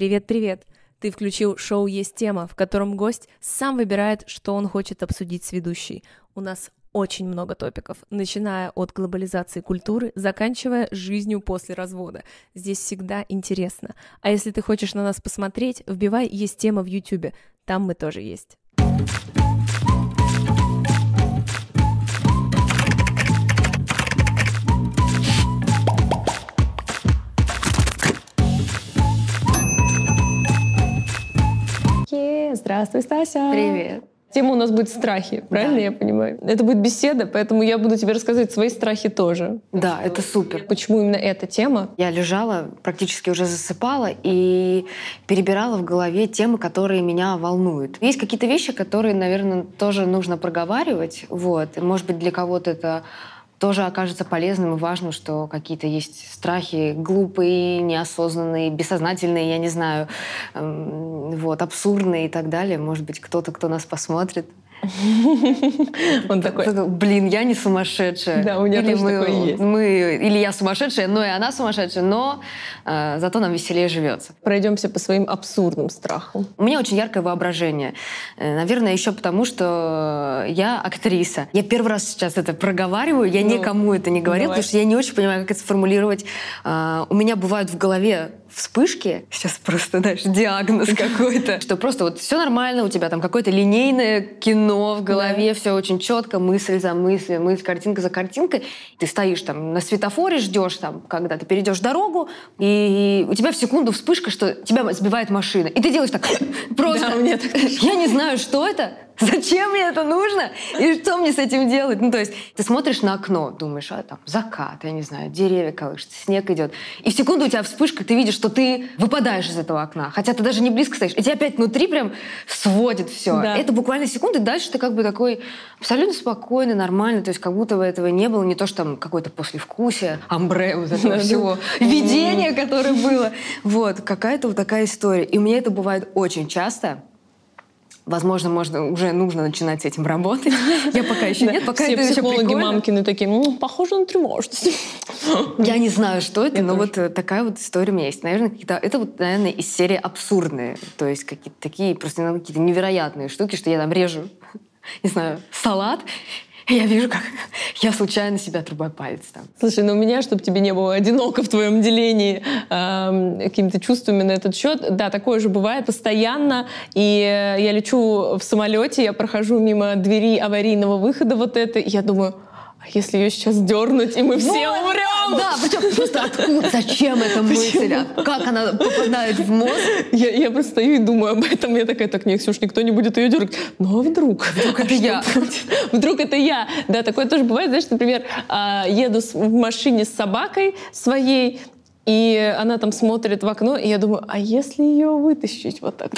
Привет-привет! Ты включил шоу «Есть тема», в котором гость сам выбирает, что он хочет обсудить с ведущей. У нас очень много топиков, начиная от глобализации культуры, заканчивая жизнью после развода. Здесь всегда интересно. А если ты хочешь на нас посмотреть, вбивай «Есть тема» в YouTube. Там мы тоже есть. Здравствуй, Стася. Привет. Тема у нас будет страхи, правильно Да. я понимаю? Это будет беседа, поэтому я буду тебе рассказывать свои страхи тоже. Да, это супер. Почему именно эта тема? Я лежала, практически уже засыпала и перебирала в голове темы, которые меня волнуют. Есть какие-то вещи, которые, наверное, тоже нужно проговаривать. Вот. Может быть, для кого-то это тоже окажется полезным и важным, что какие-то есть страхи глупые, неосознанные, бессознательные, я не знаю, эм, вот, абсурдные и так далее. Может быть, кто-то, кто нас посмотрит, Он такой, Блин, я не сумасшедшая. Да, у меня или тоже мы, такое есть. мы- или я сумасшедшая, но и она сумасшедшая, но э, зато нам веселее живется. пройдемся по своим абсурдным страхам. У меня очень яркое воображение. Э, Наверное, еще потому, что я актриса. Я первый раз сейчас это проговариваю, я Ну, никому это не говорила, давай. потому что я не очень понимаю, как это сформулировать. А, У меня бывают в голове вспышки, сейчас просто, знаешь, диагноз какой-то, что просто вот все нормально, у тебя там какое-то линейное кино в голове, все очень четко, мысль за мыслью, мысль, картинка за картинкой. Ты стоишь там на светофоре, ждешь там, когда ты перейдешь дорогу, и у тебя в секунду вспышка, что тебя сбивает машина. И ты делаешь так просто. Я не знаю, что это, зачем мне это нужно и что мне с этим делать. Ну, то есть ты смотришь на окно, думаешь, а там закат, я не знаю, деревья колышутся, снег идет. И в секунду у тебя вспышка, ты видишь, что ты выпадаешь из этого окна, хотя ты даже не близко стоишь. И тебя опять внутри прям сводит все. Да. Это буквально секунды, дальше ты как бы такой абсолютно спокойный, нормальный, то есть как будто бы этого не было, не то, что там какое-то послевкусие, амбре вот этого всего, видение, которое было. Вот, какая-то вот такая история. И меня это бывает очень часто. Возможно, можно уже нужно начинать с этим работать. Я пока еще нет, пока Все это еще психологи мамкины такие, «М, похоже на тревожность. Я не знаю, что это, но тоже. вот э, такая вот история у меня есть. Наверное, какие-то, это вот, наверное, из серии абсурдные. То есть какие-то такие просто какие-то невероятные штуки, что я там режу, не знаю, салат, я вижу, как я случайно себя отрубаю палец там. Слушай, ну у меня, чтобы тебе не было одиноко в твоем делении эм, какими-то чувствами на этот счет, да, такое же бывает постоянно. И э, я лечу в самолете, я прохожу мимо двери аварийного выхода вот это, и я думаю, а если ее сейчас дернуть, и мы все Вот, умрем? Да, причем просто откуда, зачем эта мысль, а как она попадает в мозг? Я, я просто стою и думаю об этом. Я такая, так, нет, Ксюш, никто не будет ее дергать. Ну, а вдруг? Вдруг это я. Вдруг это я. Да, такое тоже бывает. Знаешь, например, а, еду в машине с собакой своей, и она там смотрит в окно, и я думаю, а если ее вытащить вот так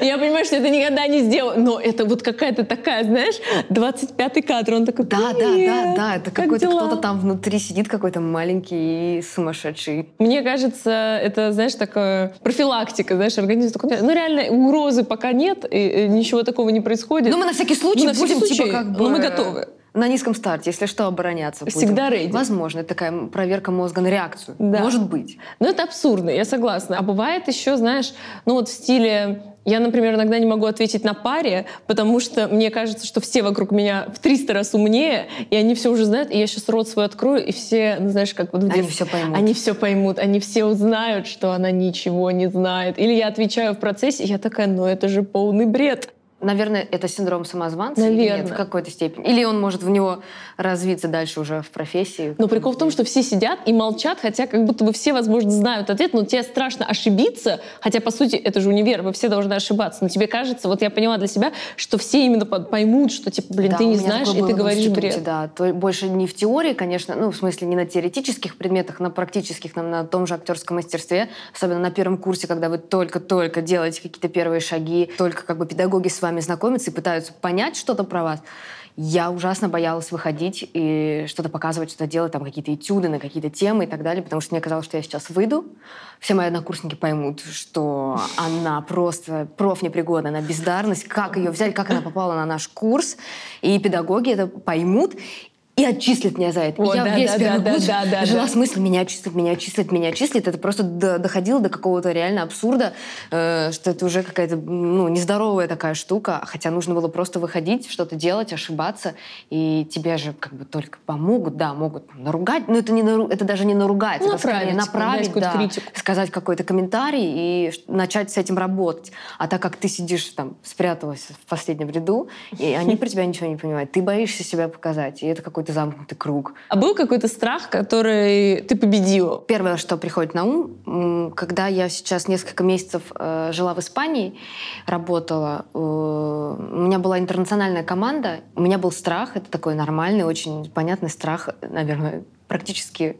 Я понимаю, что это никогда не сделаю, но это вот какая-то такая, знаешь, 25-й кадр, он такой, Да, да, да, «Привет, да, это как какой-то дела?» кто-то там внутри сидит, какой-то маленький и сумасшедший. Мне кажется, это, знаешь, такая профилактика, знаешь, организм такой, ну реально угрозы пока нет, и ничего такого не происходит. Ну, мы на всякий случай Ну, будем, типа, как бы... но мы готовы. На низком старте, если что, обороняться будем. Всегда ready. Возможно, это такая проверка мозга на реакцию. Да. Может быть. Ну, это абсурдно, я согласна. А бывает еще, знаешь, ну вот в стиле... Я, например, иногда не могу ответить на паре, потому что мне кажется, что все вокруг меня в 300 раз умнее, и они все уже знают, и я сейчас рот свой открою, и все, ну, знаешь, как вот в Они всё поймут. Они все поймут, они все узнают, что она ничего не знает. Или я отвечаю в процессе, и я такая, ну это же полный бред. Наверное, это синдром самозванца или нет Наверное. в какой-то степени. Или он может в него развиться дальше уже в профессии. Но прикол в том, что все сидят и молчат, хотя как будто бы все, возможно, знают ответ, но тебе страшно ошибиться, хотя, по сути, это же универ, вы все должны ошибаться. Но тебе кажется, вот я поняла для себя, что все именно поймут, что, типа, блин, Да, ты не знаешь, и ты говоришь бред. Да, то больше не в теории, конечно, ну, в смысле, не на теоретических предметах, на практических, на, на том же актерском мастерстве, особенно на первом курсе, когда вы только-только делаете какие-то первые шаги, только как бы педагоги с вами знакомятся и пытаются понять что-то про вас. Я ужасно боялась выходить и что-то показывать, что-то делать, там какие-то этюды на какие-то темы и так далее, потому что мне казалось, что я сейчас выйду, все мои однокурсники поймут, что она просто профнепригодна, она бездарность, как ее взяли, как она попала на наш курс, и педагоги это поймут. И отчислит меня за это. О, я да, весь да, первый да, курс да, да, жила да. с мыслью, меня отчислят, меня отчислят, меня отчислят. Это просто до- доходило до какого-то реально абсурда, э, что это уже какая-то ну, нездоровая такая штука, хотя нужно было просто выходить, что-то делать, ошибаться, и тебе же как бы только помогут, да, могут там наругать, но это, не нару- это даже не наругать, Ну, это направить, направить, да, критику. сказать какой-то комментарий и начать с этим работать. А так как ты сидишь там, спряталась в последнем ряду, и они про тебя ничего не понимают, ты боишься себя показать, и это какой-то замкнутый круг. А был какой-то страх, который ты победила? Первое, что приходит на ум, когда я сейчас несколько месяцев э, жила в Испании, работала, э, у меня была интернациональная команда, у меня был страх, это такой нормальный, очень понятный страх, наверное, практически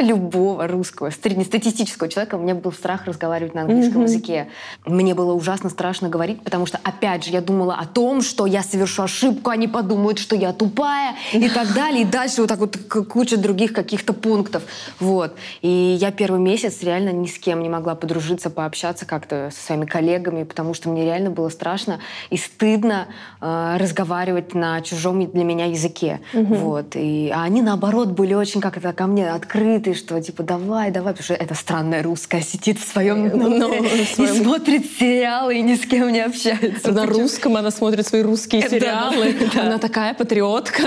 любого русского, среднестатистического человека, у меня был страх разговаривать на английском Мгм. языке. Мне было ужасно страшно говорить, потому что, опять же, я думала о том, что я совершу ошибку, они подумают, что я тупая и так далее. И дальше вот так вот куча других каких-то пунктов. Вот. И я первый месяц реально ни с кем не могла подружиться, пообщаться как-то со своими коллегами, потому что мне реально было страшно и стыдно э, разговаривать на чужом для меня языке. Вот. И, а они, наоборот, были очень как-то ко мне открыты, что типа давай, давай, потому что эта странная русская сидит в своем Ну, номере в и смотрит сериалы и ни с кем не общается. На русском она смотрит свои русские Да, сериалы. Она такая патриотка.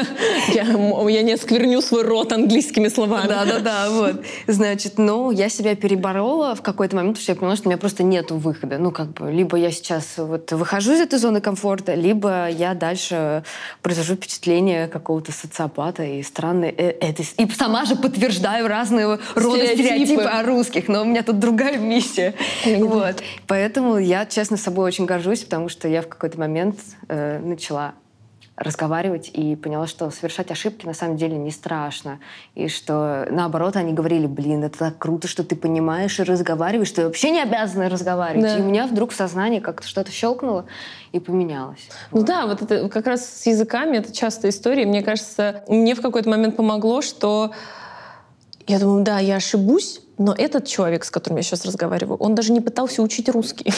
Я, не оскверню свой рот английскими словами. Да, да, да, вот. Значит, ну, я себя переборола в какой-то момент, потому что я поняла, что у меня просто нет выхода. Ну, как бы, либо я сейчас вот выхожу из этой зоны комфорта, либо я дальше произвожу впечатление какого-то социопата и странной... э, и сама же подтверждаю разные рода Стереотипы. стереотипы о русских, но у меня тут другая миссия. Вот. Поэтому я, честно, собой очень горжусь, потому что я в какой-то момент э, начала разговаривать и поняла, что совершать ошибки на самом деле не страшно. И что, наоборот, они говорили, блин, это так круто, что ты понимаешь и разговариваешь, что ты вообще не обязана разговаривать. Да. И у меня вдруг в сознании как-то что-то щелкнуло и поменялось. Ну Вот. да, вот это как раз с языками это частая история. Мне кажется, мне в какой-то момент помогло, что я думаю, да, я ошибусь, но этот человек, с которым я сейчас разговариваю, он даже не пытался учить русский.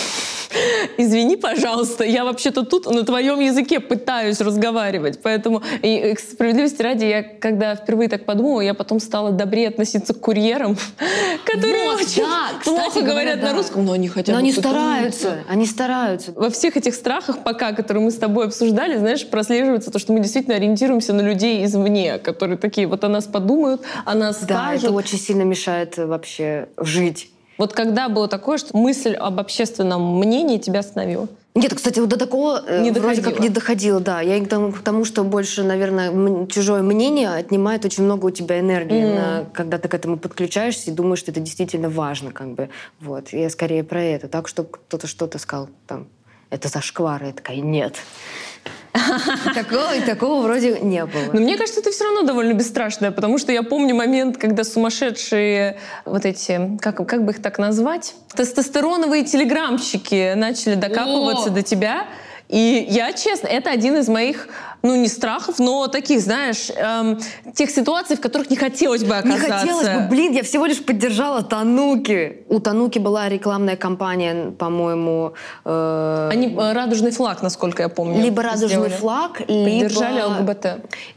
Извини, пожалуйста, я вообще-то тут на твоем языке пытаюсь разговаривать. Поэтому, и, к справедливости ради, я когда впервые так подумала, я потом стала добрее относиться к курьерам, которые Вот, очень да, плохо кстати говоря, говорят на да. русском, но они хотя Но они стараются, они стараются. Во всех этих страхах пока, которые мы с тобой обсуждали, знаешь, прослеживается то, что мы действительно ориентируемся на людей извне, которые такие, вот о нас подумают, о нас Да, скажут. это очень сильно мешает э, вообще жить. Вот когда было такое, что мысль об общественном мнении тебя остановила? Нет, кстати, вот до такого э, Не вроде доходило. как не доходило, да. Я к тому, к тому, что больше, наверное, чужое мнение отнимает очень много у тебя энергии, Мгм. на- когда ты к этому подключаешься и думаешь, что это действительно важно, как бы. Вот. Я скорее про это. Так, чтобы кто-то что-то сказал, там, это зашквар, я такая, нет. И Такого, и такого вроде не Но было. мне кажется, ты все равно довольно бесстрашная, потому что я помню момент, когда сумасшедшие вот эти, как, как бы их так назвать, тестостероновые телеграмщики начали докапываться О! до тебя. И я, честно, это один из моих, ну, не страхов, но таких, знаешь, эм, тех ситуаций, в которых не хотелось бы Не оказаться. хотелось бы, блин, я всего лишь поддержала Тануки. У Тануки была рекламная кампания, по-моему, э, Они э, радужный флаг, насколько я помню. либо радужный сделали. флаг, Поддержали либо... ЛГБТ.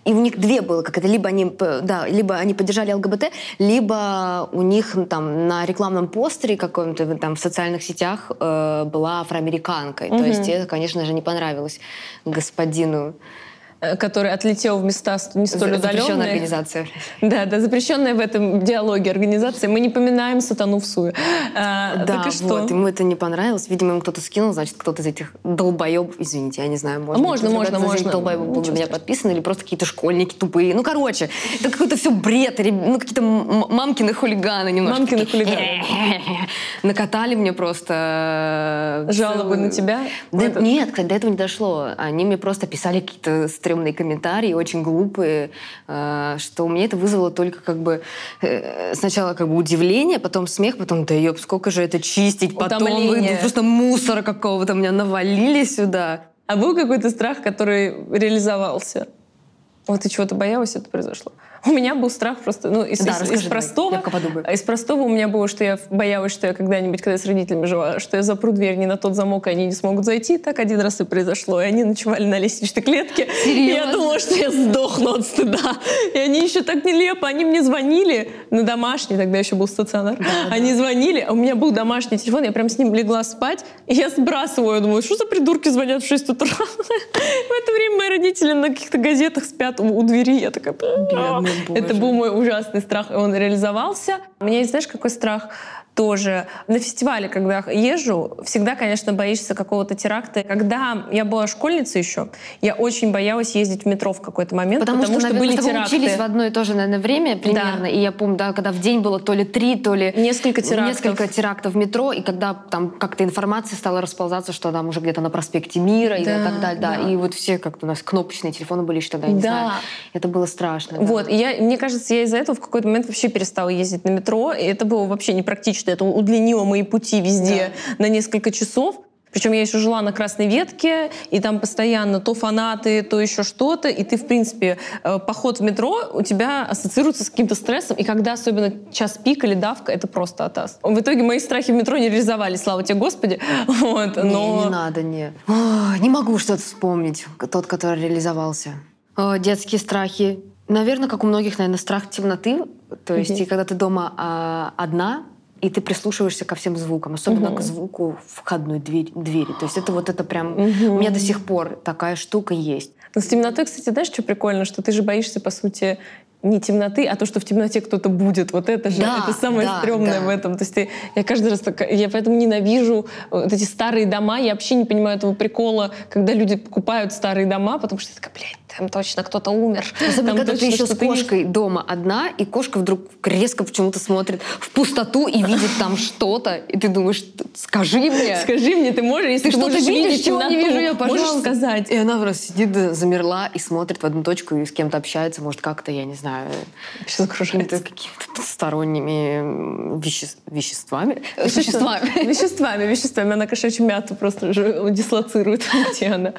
И у них две было, как это, либо они, да, либо они поддержали ЛГБТ, либо у них там на рекламном постере каком-то там в социальных сетях э, была афроамериканкой. То Мгм. есть это, конечно же, не понравилось господину. Э, который отлетел в места не столь Запрещенная удаленные. организация. Да, да, запрещенная в этом диалоге организация. Мы не поминаем сатану в суе. А, Да, так и что? вот, ему это не понравилось. Видимо, ему кто-то скинул, значит, кто-то из этих долбоебов, извините, я не знаю, может можно, можно, этих можно. долбоебов был на Ничего меня подписан, или просто какие-то школьники тупые. Ну, короче, это какой-то все бред, ну, какие-то мамкины хулиганы немножко. Мамкины хулиганы. Накатали мне просто... э, Жалобы на тебя? Да Нет, кстати, до этого не дошло. Они мне просто писали какие-то стрёмные комментарии, очень глупые, э, что у меня это вызвало только как бы э, сначала как бы удивление, потом смех, потом, да ёб, сколько же это чистить, потом вы Утомление. просто мусора какого-то меня навалили сюда. А был какой-то страх, который реализовался? Вот ты чего-то боялась, это произошло? У меня был страх просто, ну, из, да, из, из простого. Я из простого у меня было, что я боялась, что я когда-нибудь, когда я с родителями жила, что я запру дверь не на тот замок, и они не смогут зайти. Так один раз и произошло. И они ночевали на лестничной клетке. Серьезно? И я думала, что я сдохну от стыда. И они еще так нелепо. Они мне звонили на домашний, тогда еще был стационар. Да, они да. звонили, а у меня был домашний телефон, я прям с ним легла спать, и я сбрасываю. Я думаю, что за придурки звонят в 6 утра? В это время мои родители на каких-то газетах спят у двери. Я такая... Это был мой ужасный страх, и он реализовался. У меня есть, знаешь, какой страх? тоже. На фестивале, когда езжу, всегда, конечно, боишься какого-то теракта. Когда я была школьницей еще, я очень боялась ездить в метро в какой-то момент, потому, потому что, что были теракты. учились в одно и то же, наверное, время примерно. Да. И я помню, да, когда в день было то ли три, то ли... Несколько терактов. Несколько терактов в метро, и когда там как-то информация стала расползаться, что там уже где-то на проспекте Мира да, и так далее. Да. да. И вот все как-то у нас кнопочные телефоны были еще тогда, не да. знаю. Это было страшно. Вот. Да. И я, мне кажется, я из-за этого в какой-то момент вообще перестала ездить на метро, и это было вообще непрактично это удлинило мои пути везде да. на несколько часов. Причем я еще жила на Красной Ветке, и там постоянно то фанаты, то еще что-то, и ты, в принципе, э, поход в метро у тебя ассоциируется с каким-то стрессом, и когда особенно час пик или давка, это просто атас. В итоге мои страхи в метро не реализовались, слава тебе, Господи. Вот, но... Не, не надо, не. О, не могу что-то вспомнить, тот, который реализовался. О, детские страхи. Наверное, как у многих, наверное, страх темноты. То есть, mm-hmm. и когда ты дома а, одна, и ты прислушиваешься ко всем звукам, особенно угу. к звуку входной двери, двери. То есть это вот это прям... Угу. У меня до сих пор такая штука есть. Но с темнотой, кстати, знаешь, что прикольно? Что ты же боишься, по сути, не темноты, а то, что в темноте кто-то будет. Вот это же, да, это самое да, стрёмное да. в этом. То есть ты, я каждый раз так, я поэтому ненавижу вот эти старые дома. Я вообще не понимаю этого прикола, когда люди покупают старые дома, потому что ты такая, блядь, там точно кто-то умер. Особенно, там когда ты еще с кошкой есть. дома одна, и кошка вдруг резко почему-то смотрит в пустоту и видит там что-то, и ты думаешь, скажи мне. Скажи мне, ты можешь, если ты, ты что-то видишь, чего не вижу я, пожалуйста. Можешь сказать. И она просто сидит, замерла и смотрит в одну точку и с кем-то общается, может, как-то, я не знаю, окружается какими-то сторонними веще... веществами. Веществами. Веществами, веществами. Она кошачью мяту просто дислоцирует, где она.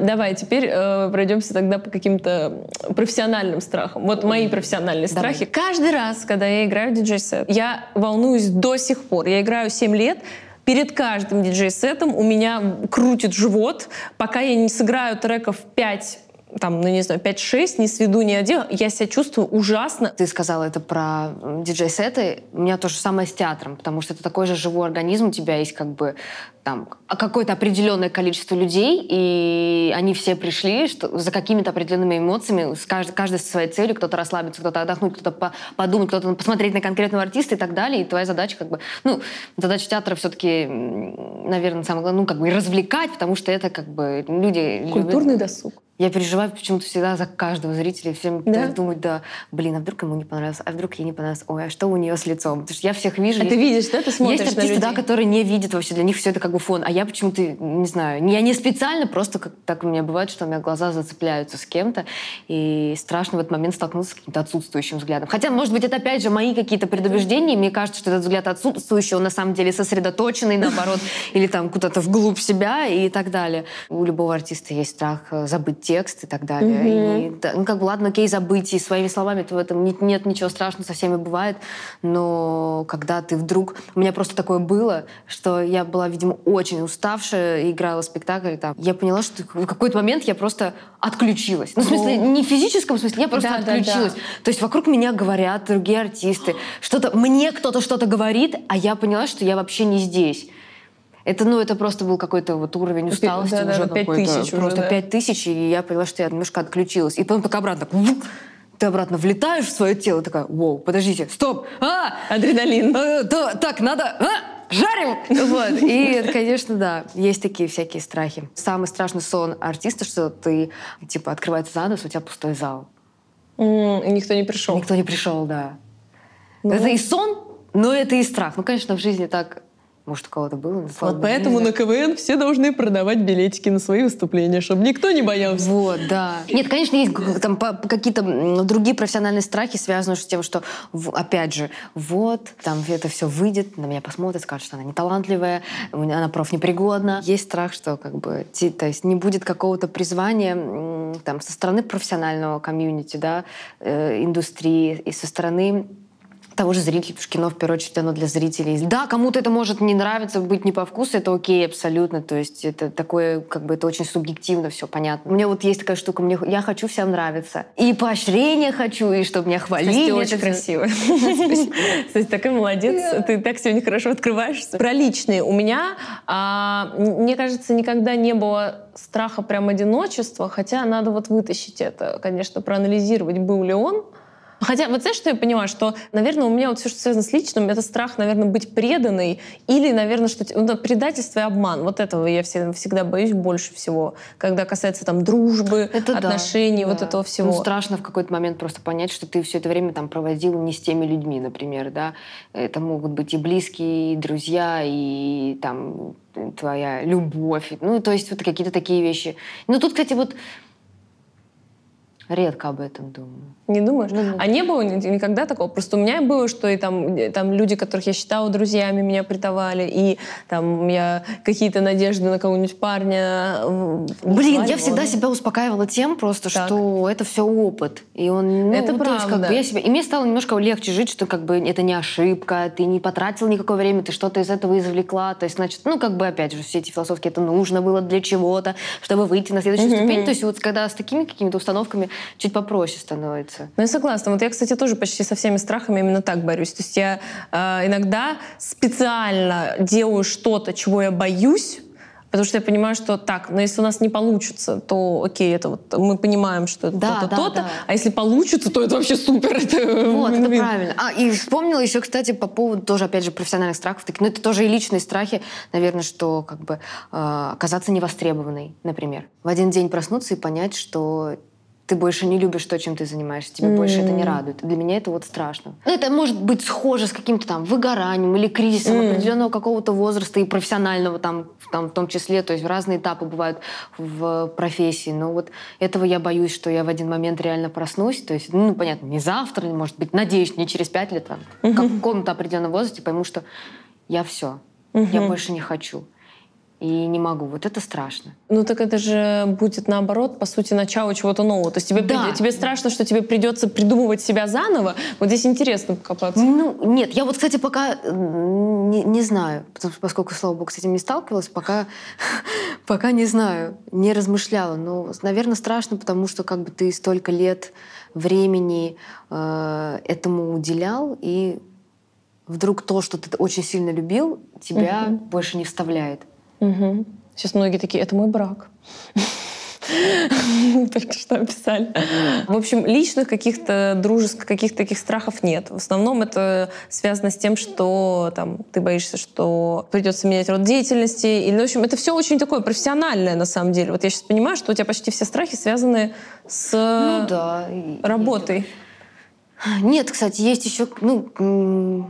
Давай, теперь э, пройдемся тогда тогда по каким-то профессиональным страхам. Вот мои профессиональные Давай. страхи. Каждый раз, когда я играю в диджей-сет, я волнуюсь до сих пор. Я играю 7 лет, перед каждым диджей-сетом у меня крутит живот, пока я не сыграю треков 5 там, ну не знаю, 5-6, не сведу, не одел, я себя чувствую ужасно. Ты сказала это про диджей-сеты. У меня то же самое с театром, потому что это такой же живой организм, у тебя есть как бы там какое-то определенное количество людей, и они все пришли что, за какими-то определенными эмоциями, с каждый, каждый со своей целью, кто-то расслабиться, кто-то отдохнуть, кто-то по подумать, кто-то посмотреть на конкретного артиста и так далее. И твоя задача как бы, ну, задача театра все-таки, наверное, самое главное, ну, как бы развлекать, потому что это как бы люди... Культурный любят... досуг. Я переживаю почему-то всегда за каждого зрителя. Всем да? думают, да, блин, а вдруг ему не понравилось, а вдруг ей не понравилось, ой, а что у нее с лицом? Потому что я всех вижу. А есть, ты видишь, да, ты смотришь Есть артисты, да, которые не видят вообще, для них все это как бы фон. А я почему-то, не знаю, я не специально, просто как так у меня бывает, что у меня глаза зацепляются с кем-то, и страшно в этот момент столкнуться с каким-то отсутствующим взглядом. Хотя, может быть, это опять же мои какие-то предубеждения, и мне кажется, что этот взгляд отсутствующий, он на самом деле сосредоточенный, наоборот, или там куда-то вглубь себя и так далее. У любого артиста есть страх э, забыть текст и так далее. Угу. И, ну, как бы, ладно, окей, забыть, и своими словами то в этом нет, нет ничего страшного, со всеми бывает, но когда ты вдруг... У меня просто такое было, что я была, видимо, очень уставшая, играла спектакль, там. я поняла, что в какой-то момент я просто отключилась. Ну, в смысле, не в физическом смысле, я просто да, отключилась. Да, да. То есть вокруг меня говорят другие артисты, что-то, мне кто-то что-то говорит, а я поняла, что я вообще не здесь. Это, ну, это просто был какой-то вот уровень усталости да, уже да, 5 тысяч Просто да. 5 тысяч, и я поняла, что я немножко отключилась. И потом только обратно ты обратно влетаешь в свое тело, такая, вау, подождите, стоп, а! Адреналин. А, да, так, надо, а! жарим! Вот. И, конечно, да, есть такие всякие страхи. Самый страшный сон артиста, что ты, типа, открывается занавес, у тебя пустой зал. Mm, и никто не пришел. Никто не пришел, да. Ну... Это и сон, но это и страх. Ну, конечно, в жизни так Может, у кого-то было. но, слава Вот богу, поэтому не на КВН все должны продавать билетики на свои выступления, чтобы никто не боялся. Вот, да. Нет, конечно, есть там какие-то другие профессиональные страхи, связанные с тем, что, опять же, вот, там это все выйдет, на меня посмотрят, скажут, что она неталантливая, у меня- она профнепригодна. Есть страх, что как бы, то есть не будет какого-то призвания там со стороны профессионального комьюнити, да, э, индустрии и со стороны того же зрителя, потому что кино, в первую очередь, оно для зрителей. Да, кому-то это может не нравиться, быть не по вкусу, это окей абсолютно. То есть это такое, как бы, это очень субъективно, все понятно. У меня вот есть такая штука, мне, я хочу всем нравиться. И поощрение хочу, и чтобы меня хвалили. ты очень красивая. Кстати, такой молодец. Ты так сегодня хорошо открываешься. Про личные. У меня, а, мне кажется, никогда не было страха прям одиночества, хотя надо вот вытащить это, конечно, проанализировать, был ли он. Хотя, вот знаешь, что я понимаю? Что, наверное, у меня вот все, что связано с личным, это страх, наверное, быть преданной или, наверное, что ну, да, предательство и обман. Вот этого я всегда, всегда боюсь больше всего, когда касается там дружбы, Это да, отношений, вот да. этого всего. Ну, страшно в какой-то момент просто понять, что ты все это время там проводил не с теми людьми, например, да. Это могут быть и близкие, и друзья, и там твоя любовь. Ну, то есть вот какие-то такие вещи. Ну, тут, кстати, вот редко об этом думаю. Не думаешь? Ну, А не было ни- никогда такого? Просто у меня было, что и там, э, там люди, которых я считала друзьями, меня предавали, и там я какие-то надежды на кого-нибудь парня. э, Блин, я всегда себя успокаивала тем просто, Так. что это все опыт. И он, ну, Это то есть, как правда. бы я себя... И мне стало немножко легче жить, что как бы это не ошибка, ты не потратил никакое время, ты что-то из этого извлекла. То есть, значит, ну, как бы, опять же, все эти философские, это нужно было для чего-то, чтобы выйти на следующую Мгм, ступень. То есть вот когда с такими какими-то установками чуть попроще становится. Ну, я согласна. Вот я, кстати, тоже почти со всеми страхами именно так борюсь. То есть я э, иногда специально делаю что-то, чего я боюсь, потому что я понимаю, что так, но если у нас не получится, то окей, это вот мы понимаем, что это Да, то-то, да, то-то, да. а если получится, то это вообще супер. Это Вот, это правильно. А, и вспомнила еще, кстати, по поводу тоже, опять же, профессиональных страхов. Так, ну, это тоже и личные страхи, наверное, что как бы э, оказаться невостребованной, например. В один день проснуться и понять, что ты больше не любишь то, чем ты занимаешься, тебе больше это не радует. Для меня это вот страшно. Ну, это может быть схоже с каким-то там выгоранием или кризисом М. определенного какого-то возраста и профессионального там, в- там в том числе, то есть разные этапы бывают в профессии, но вот этого я боюсь, что я в один момент реально проснусь, то есть, ну, понятно, не завтра, может быть, надеюсь, не через пять лет, там, в каком-то определенном возрасте пойму, что я все, я Мгм. больше не хочу. И не могу. Вот это страшно. Ну так это же будет наоборот, по сути, начало чего-то нового. То есть тебе, Да. при- тебе страшно, что тебе придется придумывать себя заново. Вот здесь интересно покопаться. Ну, нет, я вот, кстати, пока не, не знаю, потому что, поскольку, слава богу, с этим не сталкивалась, пока, пока не знаю, не размышляла. Но, наверное, страшно, потому что как бы ты столько лет времени э, этому уделял, и вдруг то, что ты очень сильно любил, тебя Мгм. больше не вставляет. Мгм. Сейчас многие такие, это мой брак. Только что описали. В общем, личных каких-то дружеских, каких-то таких страхов нет. В основном это связано с тем, что там, ты боишься, что придется менять род деятельности. Или, ну, в общем, это все очень такое профессиональное на самом деле. Вот я сейчас понимаю, что у тебя почти все страхи связаны с Ну да. работой. Нет, кстати, есть еще, ну,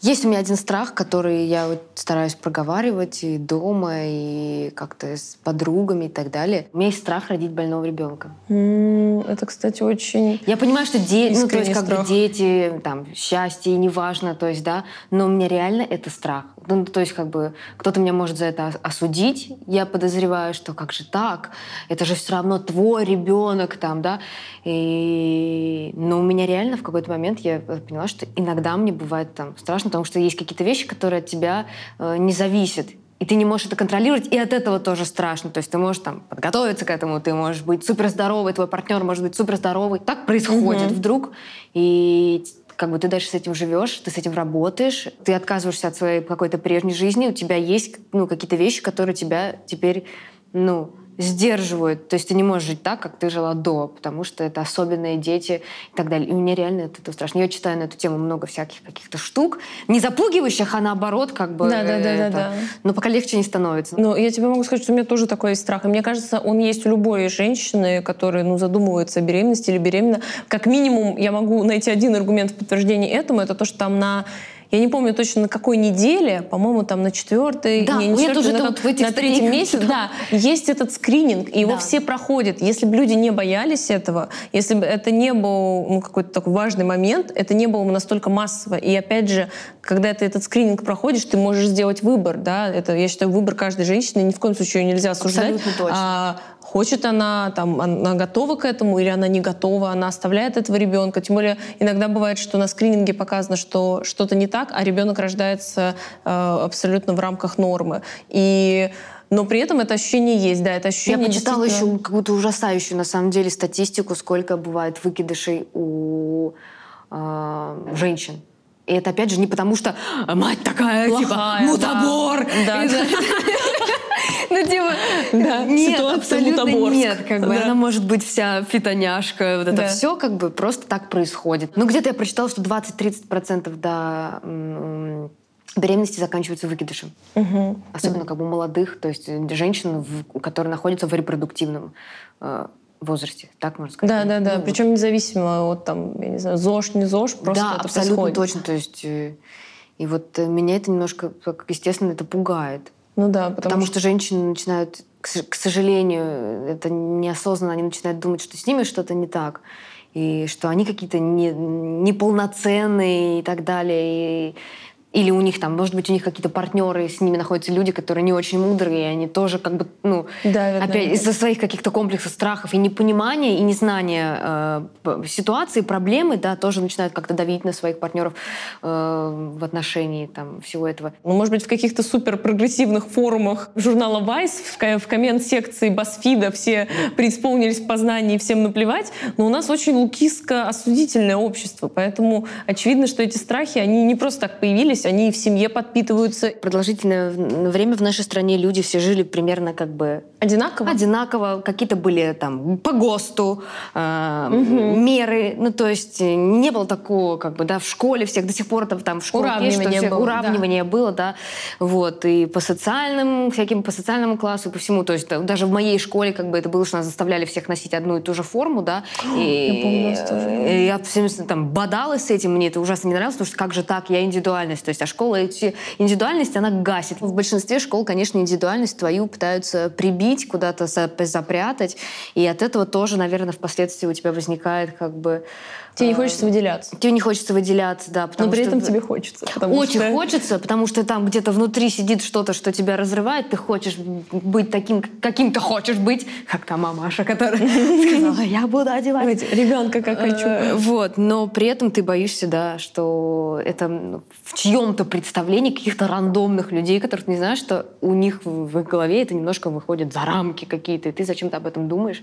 есть у меня один страх, который я вот стараюсь проговаривать и дома, и как-то с подругами и так далее. У меня есть страх родить больного ребенка. Это, кстати, очень... Я понимаю, что дети, ну, то есть, как бы страх. дети, там, счастье, неважно, то есть, да, но у меня реально это страх. Ну, то есть, как бы, кто-то меня может за это ос- осудить, я подозреваю, что как же так, это же все равно твой ребенок, там, да, и... но у меня реально в какой-то момент я поняла, что иногда мне бывает там страшно, потому что есть какие-то вещи, которые от тебя э, не зависят, и ты не можешь это контролировать, и от этого тоже страшно. То есть ты можешь там подготовиться к этому, ты можешь быть суперздоровый, твой партнер может быть суперздоровый. Так происходит Мгм. вдруг, и как бы ты дальше с этим живешь, ты с этим работаешь, ты отказываешься от своей какой-то прежней жизни, у тебя есть ну, какие-то вещи, которые тебя теперь ну, сдерживают. То есть ты не можешь жить так, как ты жила до, потому что это особенные дети и так далее. И мне реально от этого страшно. Я читаю на эту тему много всяких каких-то штук, не запугивающих, а наоборот, как бы... Да-да-да-да-да. это- Но пока легче не становится. Ну, я тебе могу сказать, что у меня тоже такой есть страх. И мне кажется, он есть у любой женщины, которая ну, задумывается о беременности или беременна. Как минимум, я могу найти один аргумент в подтверждении этому. Это то, что там на Я не помню точно на какой неделе, по-моему, там на четвертой, да, не, не я тоже на, вот в этих на третьем месяце, да, есть этот скрининг, и его Да. все проходят. Если бы люди не боялись этого, если бы это не был ну, какой-то такой важный момент, это не было бы настолько массово. И опять же, когда ты этот скрининг проходишь, ты можешь сделать выбор, да, это, я считаю, выбор каждой женщины, ни в коем случае ее нельзя осуждать. Абсолютно точно. А, хочет она, там, она готова к этому или она не готова, она оставляет этого ребенка. Тем более иногда бывает, что на скрининге показано, что что-то не так, а ребенок рождается э, абсолютно в рамках нормы. И но при этом это ощущение есть, да, это Я ощущение почитала действительно- еще какую-то ужасающую, на самом деле, статистику, сколько бывает выкидышей у э, женщин. И это, опять же, не потому, что «А, мать такая, Плохая, типа, мутабор. да. Да. Ну, типа, Да, нет, ситуация абсолютно нет. Как бы Да. она может быть вся фитоняшка. Вот это Да. все как бы просто так происходит. Ну, где-то я прочитала, что 20-30% до беременности заканчиваются выкидышем. Мгм. Особенно как бы молодых, то есть э, женщин, которые находятся в репродуктивном э, возрасте, так можно сказать. Да, да, да. Ну, Причем независимо от там, я не знаю, ЗОЖ, не ЗОЖ, просто да, это абсолютно происходит. точно. То есть, э, и вот меня это немножко, естественно, это пугает. Ну да, потому, Потому, что... женщины начинают, к сожалению, это неосознанно, они начинают думать, что с ними что-то не так. И что они какие-то не, неполноценные и так далее. И- или у них там, может быть, у них какие-то партнеры, с ними находятся люди, которые не очень мудрые, и они тоже как бы, ну, Давят на опять это. из-за своих каких-то комплексов, страхов и непонимания, и незнания э, ситуации, проблемы, да, тоже начинают как-то давить на своих партнеров э, в отношении там всего этого. Ну, может быть, в каких-то супер прогрессивных форумах журнала Vice, в, в коммент-секции Басфида все преисполнились в познании, всем наплевать, но у нас очень лукиско-осудительное общество, поэтому очевидно, что эти страхи, они не просто так появились, они и в семье подпитываются. Продолжительное время в нашей стране люди все жили примерно как бы одинаково. одинаково. Какие-то были там по ГОСТу э, меры. Ну, то есть э, не было такого, как бы, да, в школе всех до сих пор там, там в школе есть, Уравнивание всех- было, уравнивание было, да. Вот. И по социальным, всяким по социальному классу, и по всему. То есть да, даже в моей школе как бы это было, что нас заставляли всех носить одну и ту же форму, да. И, Я помню, тоже. э, я там бодалась с этим, мне это ужасно не нравилось, потому что как же так, я индивидуальность. То есть, а школа эти индивидуальность, она гасит. В большинстве школ, конечно, индивидуальность твою пытаются прибить, куда-то за- запрятать. И от этого тоже, наверное, впоследствии у тебя возникает как бы... Тебе не хочется выделяться. Тебе не хочется выделяться, да. Но при что этом тебе хочется. Очень что- хочется, потому что там где-то внутри сидит что-то, что тебя разрывает. Ты хочешь быть таким, каким ты хочешь быть, как та мамаша, которая сказала, я буду одевать Ребенка как хочу. Э, Вот, но при этом ты боишься, да, что это ну, в чьем-то представлении каких-то рандомных людей, которых ты не знаешь, что у них в в их голове это немножко выходит за рамки какие-то, и ты зачем-то об этом думаешь.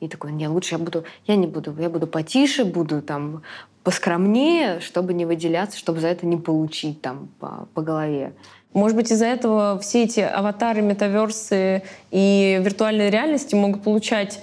И такой, не, лучше я буду, я не буду, я буду потише, буду там поскромнее, чтобы не выделяться, чтобы за это не получить там по, по голове. Может быть, из-за этого все эти аватары, метаверсы и виртуальные реальности могут получать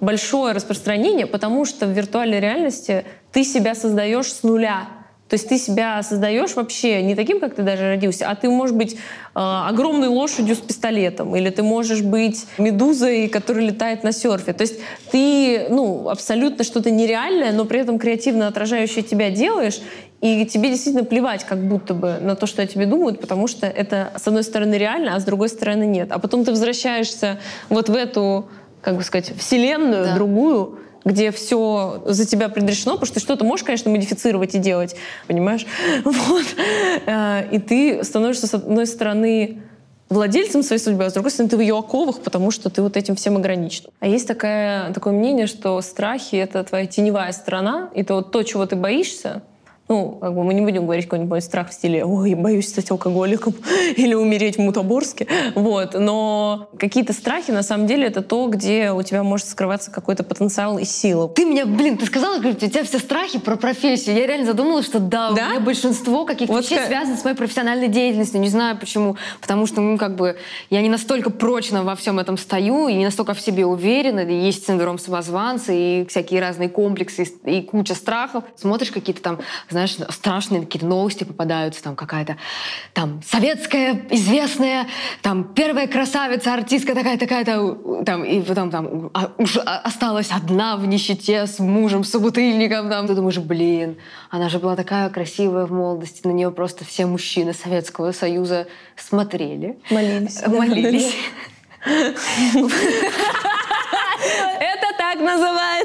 большое распространение, потому что в виртуальной реальности ты себя создаешь с нуля. То есть ты себя создаешь вообще не таким, как ты даже родился, а ты можешь быть э, огромной лошадью с пистолетом, или ты можешь быть медузой, которая летает на серфе. То есть ты ну, абсолютно что-то нереальное, но при этом креативно отражающее тебя делаешь, и тебе действительно плевать как будто бы на то, что о тебе думают, потому что это с одной стороны реально, а с другой стороны нет. А потом ты возвращаешься вот в эту, как бы сказать, вселенную Да. другую, где все за тебя предрешено, потому что ты что-то можешь, конечно, модифицировать и делать, понимаешь? Вот. Э, И ты становишься, с одной стороны, владельцем своей судьбы, а с другой стороны, ты в ее оковах, потому что ты вот этим всем ограничен. А есть такая, такое мнение, что страхи — это твоя теневая сторона, это вот то, чего ты боишься, ну, как бы мы не будем говорить какой-нибудь страх в стиле «Ой, боюсь стать алкоголиком» или умереть в Мутаборске. Вот. Но какие-то страхи, на самом деле, это то, где у тебя может скрываться какой-то потенциал и сила. Ты меня, блин, ты сказала, у тебя все страхи про профессию. Я реально задумалась, что да, Да? у меня большинство каких-то Вот вещей ска- связано с моей профессиональной деятельностью. Не знаю почему. Потому что, ну, как бы, я не настолько прочно во всем этом стою и не настолько в себе уверена. И есть синдром самозванца и всякие разные комплексы и, и куча страхов. Смотришь какие-то там, знаешь, знаешь, страшные какие-то новости попадаются, там какая-то там советская известная, там первая красавица, артистка такая-такая-то, там, и потом там а, уж осталась одна в нищете с мужем, с собутыльником, там. Ты думаешь, блин, она же была такая красивая в молодости, на нее просто все мужчины Советского Союза смотрели. Молились. Молились. Это так называется.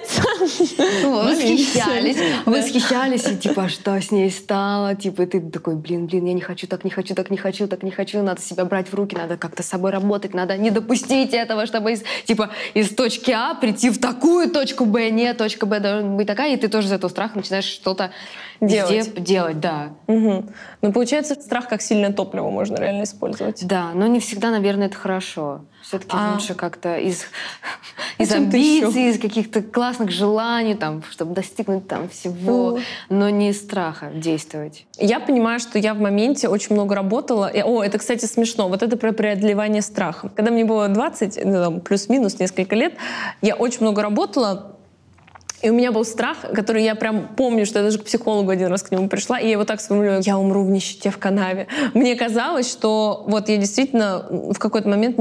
Восхищались. Восхищались. И типа, что с ней стало? Типа, ты такой, блин, блин, я не хочу, так не хочу, так не хочу, так не хочу. Надо себя брать в руки, надо как-то с собой работать, надо не допустить этого, чтобы из, типа, из точки А прийти в такую точку Б. Нет, точка Б должна быть такая, и ты тоже из этого страха начинаешь что-то делать. делать, да. Угу. Ну, получается, страх как сильное топливо можно реально использовать. Да, но не всегда, наверное, это хорошо. Все-таки а... лучше как-то из, из амбиций, из каких-то классных желаний, там, чтобы достигнуть там всего, но не из страха действовать. Я понимаю, что я в моменте очень много работала. И, о, это, кстати, смешно. Вот это про преодолевание страха. Когда мне было 20, ну, плюс-минус несколько лет, я очень много работала, и у меня был страх, который я прям помню, что я даже к психологу один раз к нему пришла, и я его так сформулировала, я умру в нищете в канаве. Мне казалось, что вот я действительно в какой-то момент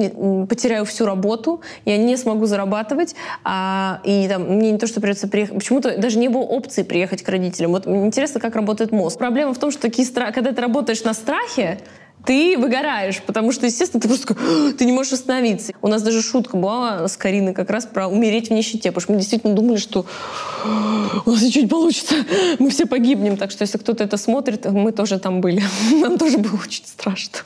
потеряю всю работу, я не смогу зарабатывать, а, и там мне не то, что придется приехать, почему-то даже не было опции приехать к родителям. Вот интересно, как работает мозг. Проблема в том, что такие страхи, когда ты работаешь на страхе, ты выгораешь, потому что, естественно, ты просто ты не можешь остановиться. У нас даже шутка была с Кариной как раз про умереть в нищете, потому что мы действительно думали, что у нас ничего не получится, мы все погибнем. Так что если кто-то это смотрит, мы тоже там были. Нам тоже было очень страшно.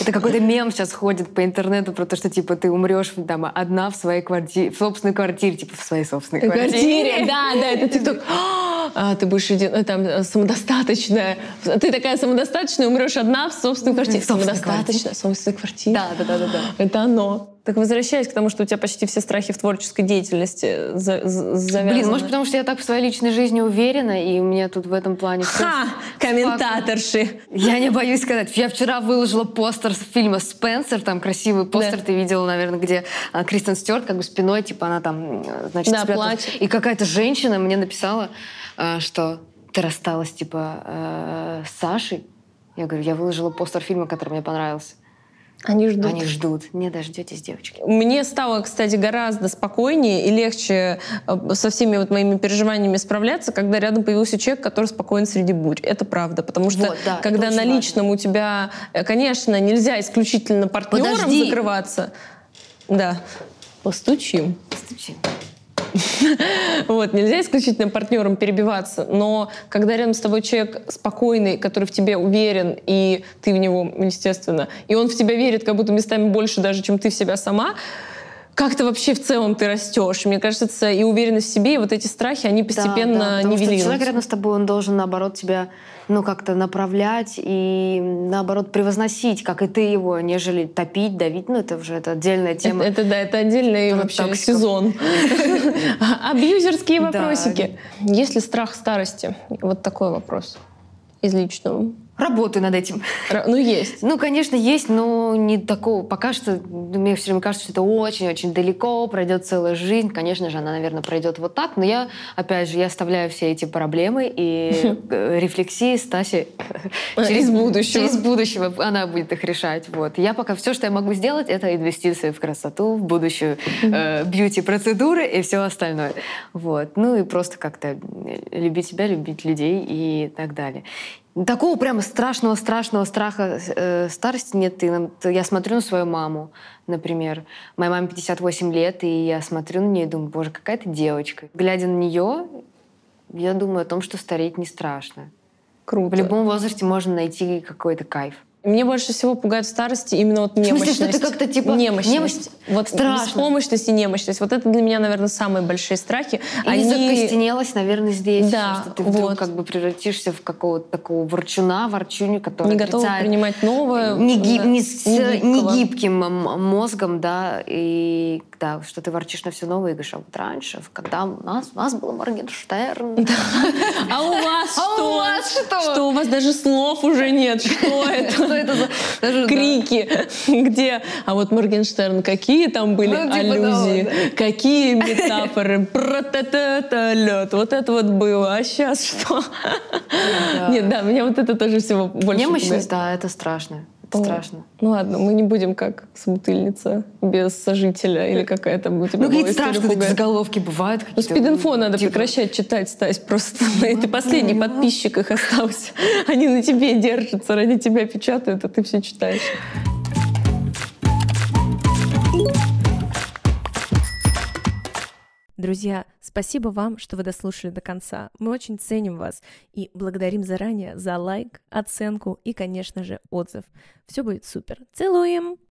Это какой-то мем сейчас ходит по интернету про то, что типа ты умрешь там одна в своей квартире, в собственной квартире, типа в своей собственной квартире. квартире. Да, да, это ты только а, ты будешь э, там самодостаточная. Ты такая самодостаточная, умрешь одна в собственной квартире квартире. Самодостаточно, собственной квартире. Да, да, да, да, да. Это оно. Так возвращаясь к тому, что у тебя почти все страхи в творческой деятельности за завязаны. Блин, может, потому что я так в своей личной жизни уверена, и у меня тут в этом плане. Ха! Комментаторши! Я не боюсь сказать. Я вчера выложила постер фильма «Спенсер», там красивый постер, да. ты видела, наверное, где а, Кристен Стюарт как бы спиной, типа она там, значит, да, плачет. И какая-то женщина мне написала, а, что ты рассталась, типа, э, с Сашей, я говорю, я выложила постер фильма, который мне понравился. Они ждут. Они ждут. Не дождетесь, девочки. Мне стало, кстати, гораздо спокойнее и легче э, со всеми вот моими переживаниями справляться, когда рядом появился человек, который спокоен среди бурь. Это правда. Потому что вот, да, когда на личном важно. у тебя, э, конечно, нельзя исключительно партнером Подожди. закрываться. Да. Постучим. Постучим. Вот, нельзя исключительно партнером перебиваться, но когда рядом с тобой человек спокойный, который в тебе уверен, и ты в него, естественно, и он в тебя верит как будто местами больше даже, чем ты в себя сама, как-то вообще в целом ты растешь. Мне кажется, и уверенность в себе, и вот эти страхи, они постепенно да, да, нивелируются. человек рядом с тобой, он должен, наоборот, тебя ну, как-то направлять и, наоборот, превозносить, как и ты его, нежели топить, давить. Ну, это уже это отдельная тема. Это, это да, это отдельный вообще токсиков. сезон. Абьюзерские вопросики. Есть ли страх старости? Вот такой вопрос из личного. Работаю над этим. Ну, есть. Ну, конечно, есть, но не такого. Пока что мне все время кажется, что это очень-очень далеко, пройдет целая жизнь. Конечно же, она, наверное, пройдет вот так. Но я, опять же, я оставляю все эти проблемы и э, рефлексии Стаси через будущего. Через будущего она будет их решать. Вот. Я пока все, что я могу сделать, это инвестиции в красоту, в будущую э, бьюти-процедуры и все остальное. Вот. Ну и просто как-то любить себя, любить людей и так далее. Такого прямо страшного-страшного страха э, старости нет. И, я смотрю на свою маму, например. Моей маме 58 лет, и я смотрю на нее и думаю, боже, какая ты девочка. Глядя на нее, я думаю о том, что стареть не страшно. Круто. В любом возрасте можно найти какой-то кайф. Мне больше всего пугает в старости именно вот немощность. В смысле, что ты как-то типа... Немощность. немощность. Вот Страшно. беспомощность и немощность. Вот это для меня, наверное, самые большие страхи. И Они... закостенелость, наверное, здесь. Да, что ты вдруг вот. как бы превратишься в какого-то такого ворчуна, ворчуню, который Не готова принимать новое. Не, гиб... не с негибким мозгом, да, и да, что ты ворчишь на все новое и говоришь, а вот раньше, когда у нас, у нас был Моргенштерн. А у вас что? А у вас что? Что у вас даже слов уже нет. Что это? Что это за... Даже, Крики, где... А вот Моргенштерн, какие там были Ну, типа аллюзии, того, какие метафоры, про та лед, вот это вот было, а сейчас что? Да. Нет, да, меня вот это тоже всего больше Немощность, да, это страшно. Это страшно. Ну ладно, мы не будем как собутыльница без сожителя или какая-то у тебя Ну, какие-то страшные эти заголовки бывают. Ну, спид-инфо надо типа, прекращать читать, Стась, просто. Ты последний подписчик их остался. Они на тебе держатся, ради тебя печатают, а ты все читаешь. Друзья, спасибо вам, что вы дослушали до конца. Мы очень ценим вас и благодарим заранее за лайк, оценку и, конечно же, отзыв. Все будет супер. Целуем!